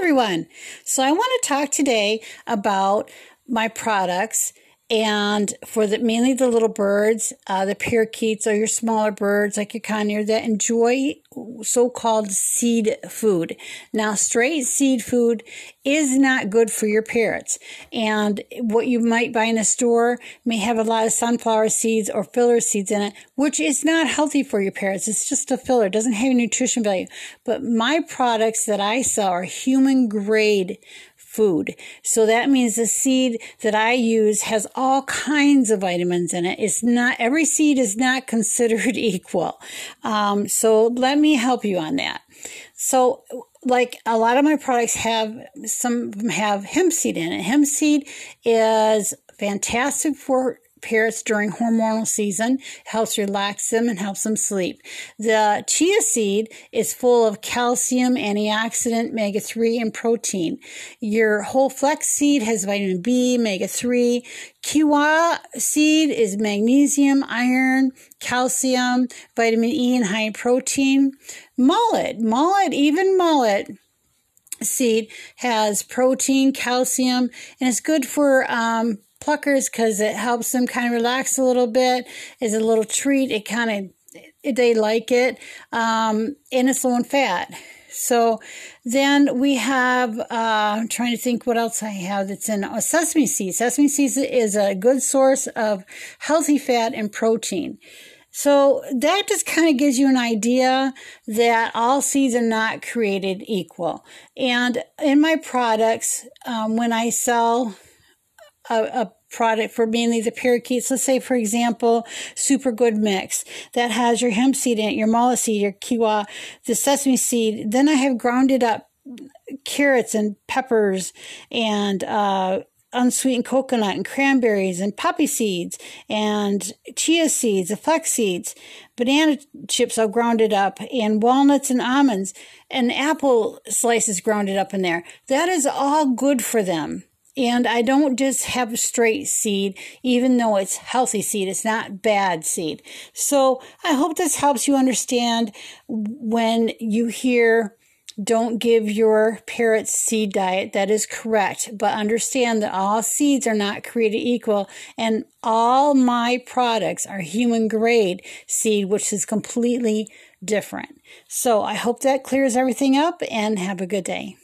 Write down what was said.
everyone. So, I want to talk today about my products and for the mainly the little birds, uh, the parakeets or your smaller birds like your conure that enjoy so-called seed food. Now, straight seed food is not good for your parrots, and what you might buy in a store may have a lot of sunflower seeds or filler seeds in it, which is not healthy for your parrots. It's just a filler; it doesn't have nutrition value. But my products that I sell are human grade food. So that means the seed that I use has all kinds of vitamins in it. It's not, every seed is not considered equal. Um, so let me help you on that. So, like a lot of my products have, some have hemp seed in it. Hemp seed is fantastic for parrots during hormonal season, helps relax them and helps them sleep. The chia seed is full of calcium, antioxidant, omega 3, and protein. Your whole flax seed has vitamin B, omega 3. Quinoa seed is magnesium, iron, calcium, vitamin E, and high protein. Millet, millet, even millet seed has protein, calcium, and it's good for um, pluckers because it helps them kind of relax a little bit. Is a little treat. It kind of they like it, um, and it's low in fat. So then we have, uh, I'm trying to think what else I have that's in oh, sesame seeds. Sesame seeds is a good source of healthy fat and protein. So that just kind of gives you an idea that all seeds are not created equal. And in my products, um, when I sell a, a product for mainly the parakeets. Let's say, for example, Super Good Mix that has your hemp seed in it, your millet seed, your quinoa, the sesame seed. Then I have grounded up carrots and peppers and uh, unsweetened coconut and cranberries and poppy seeds and chia seeds, the flax seeds, banana chips all grounded up and walnuts and almonds and apple slices grounded up in there. That is all good for them. And I don't just have straight seed, even though it's healthy seed. It's not bad seed. So I hope this helps you understand when you hear don't give your parrot seed diet. That is correct. But understand that all seeds are not created equal and all my products are human grade seed, which is completely different. So I hope that clears everything up and have a good day.